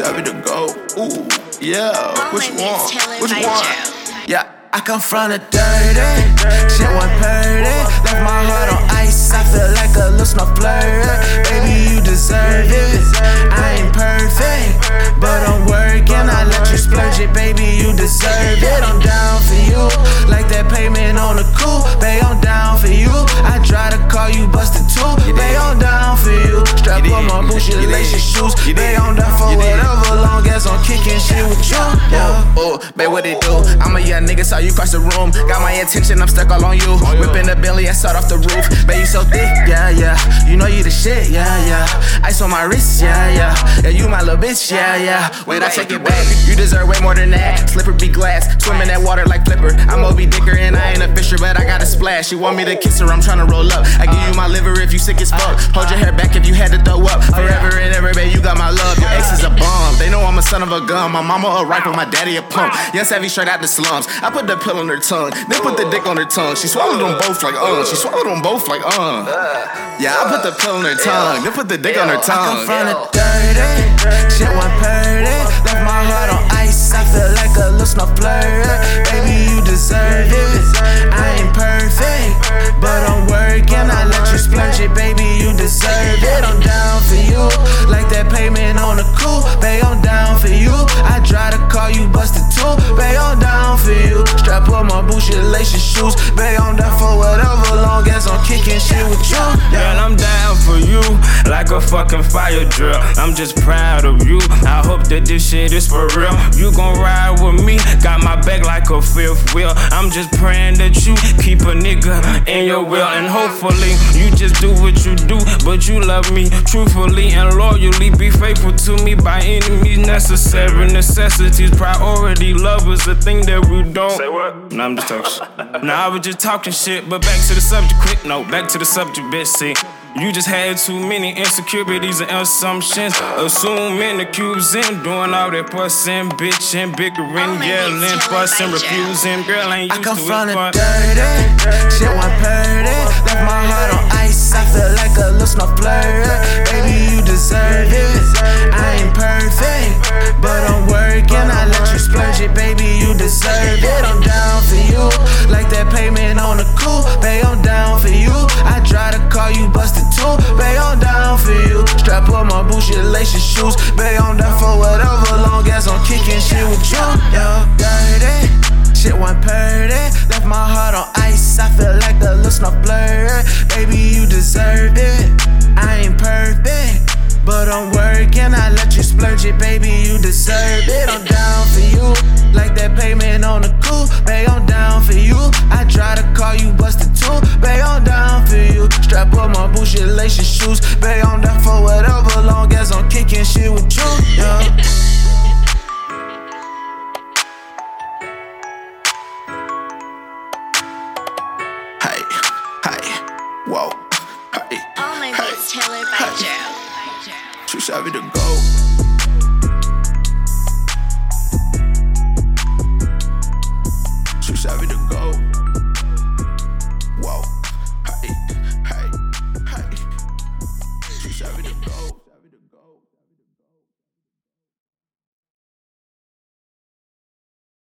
Ooh, yeah. Which one? Which one? Yeah. I come from the dirty, shit went purdy. Left my heart on ice, I feel like a little snow flurry. Baby, you deserve it. I ain't perfect, but I'm working. I let you splurge it, baby, you deserve it. Oh, babe, what it do? I'm a young nigga, saw you cross the room. Got my attention, I'm stuck all on you. Oh, Whipping the Bentley, I start off the roof. Babe, you so thick, yeah, yeah. You know you the shit, yeah, yeah. Ice on my wrist, yeah, yeah. Yeah, you my little bitch, yeah, yeah. Wait, I take it back. You deserve way more than that. Slipper be glass, swim in that water like Flipper. I'm Moby Dicker and I ain't a fisher, but I got a splash. You want me to kiss her? I'm tryna roll up. I give you my liver if you sick as fuck. Hold your hair back if you had to throw up. Forever and ever, babe, you got son of a gun. My mama a rifle, my daddy a pump. Yes, heavy straight out the slums. I put the pill on her tongue, then put the dick on her tongue. She swallowed them both like uh. She swallowed them both like uh. Yeah, I put the pill on her tongue, then put the dick on her tongue. I come tongue. from the dirty, shit went purdy. Left my heart on ice, I feel like a little snow flurry. Shoes. Babe, I'm for whatever, long as I'm kicking shit with you. Like a fucking fire drill. I'm just proud of you. I hope that this shit is for real. You gon' ride with me, got my back like a fifth wheel. I'm just praying that you keep a nigga in your will, and hopefully you just do what you do. But you love me truthfully and loyally. Be faithful to me by any means necessary. Necessities, priority, love is a thing that we don't. Say what? No, I'm just talking shit. Nah, I was just talking shit, but back to the subject, quick note. Back to the subject, bitch. See, you just had too many insecurities and assumptions. Assuming, accusing, doing all that pussin', bitchin', bickering, yelling, fussing, refusing. Girl ain't you? I come to from it, the dirty, shit went purdy. Left my heart on ice, I feel like a little snow flurry. Baby, you Strap on my Gucci laces shoes. Babe, I'm down for whatever, long as I'm kicking shit with you. Yeah, dirty. Shit went purdy, left my heart on ice. I feel like the little snow blurry. Baby, you deserve it. I ain't perfect, but I'm working. I let you splurge it, baby, you deserve it. I'm down for you, like that payment on the coupe. long as I'm kicking shit with you, yeah. hey, hey, whoa, hey, hey, hey. To go. savvy to go. Whoa, hey, hey, hey. Too savvy to go.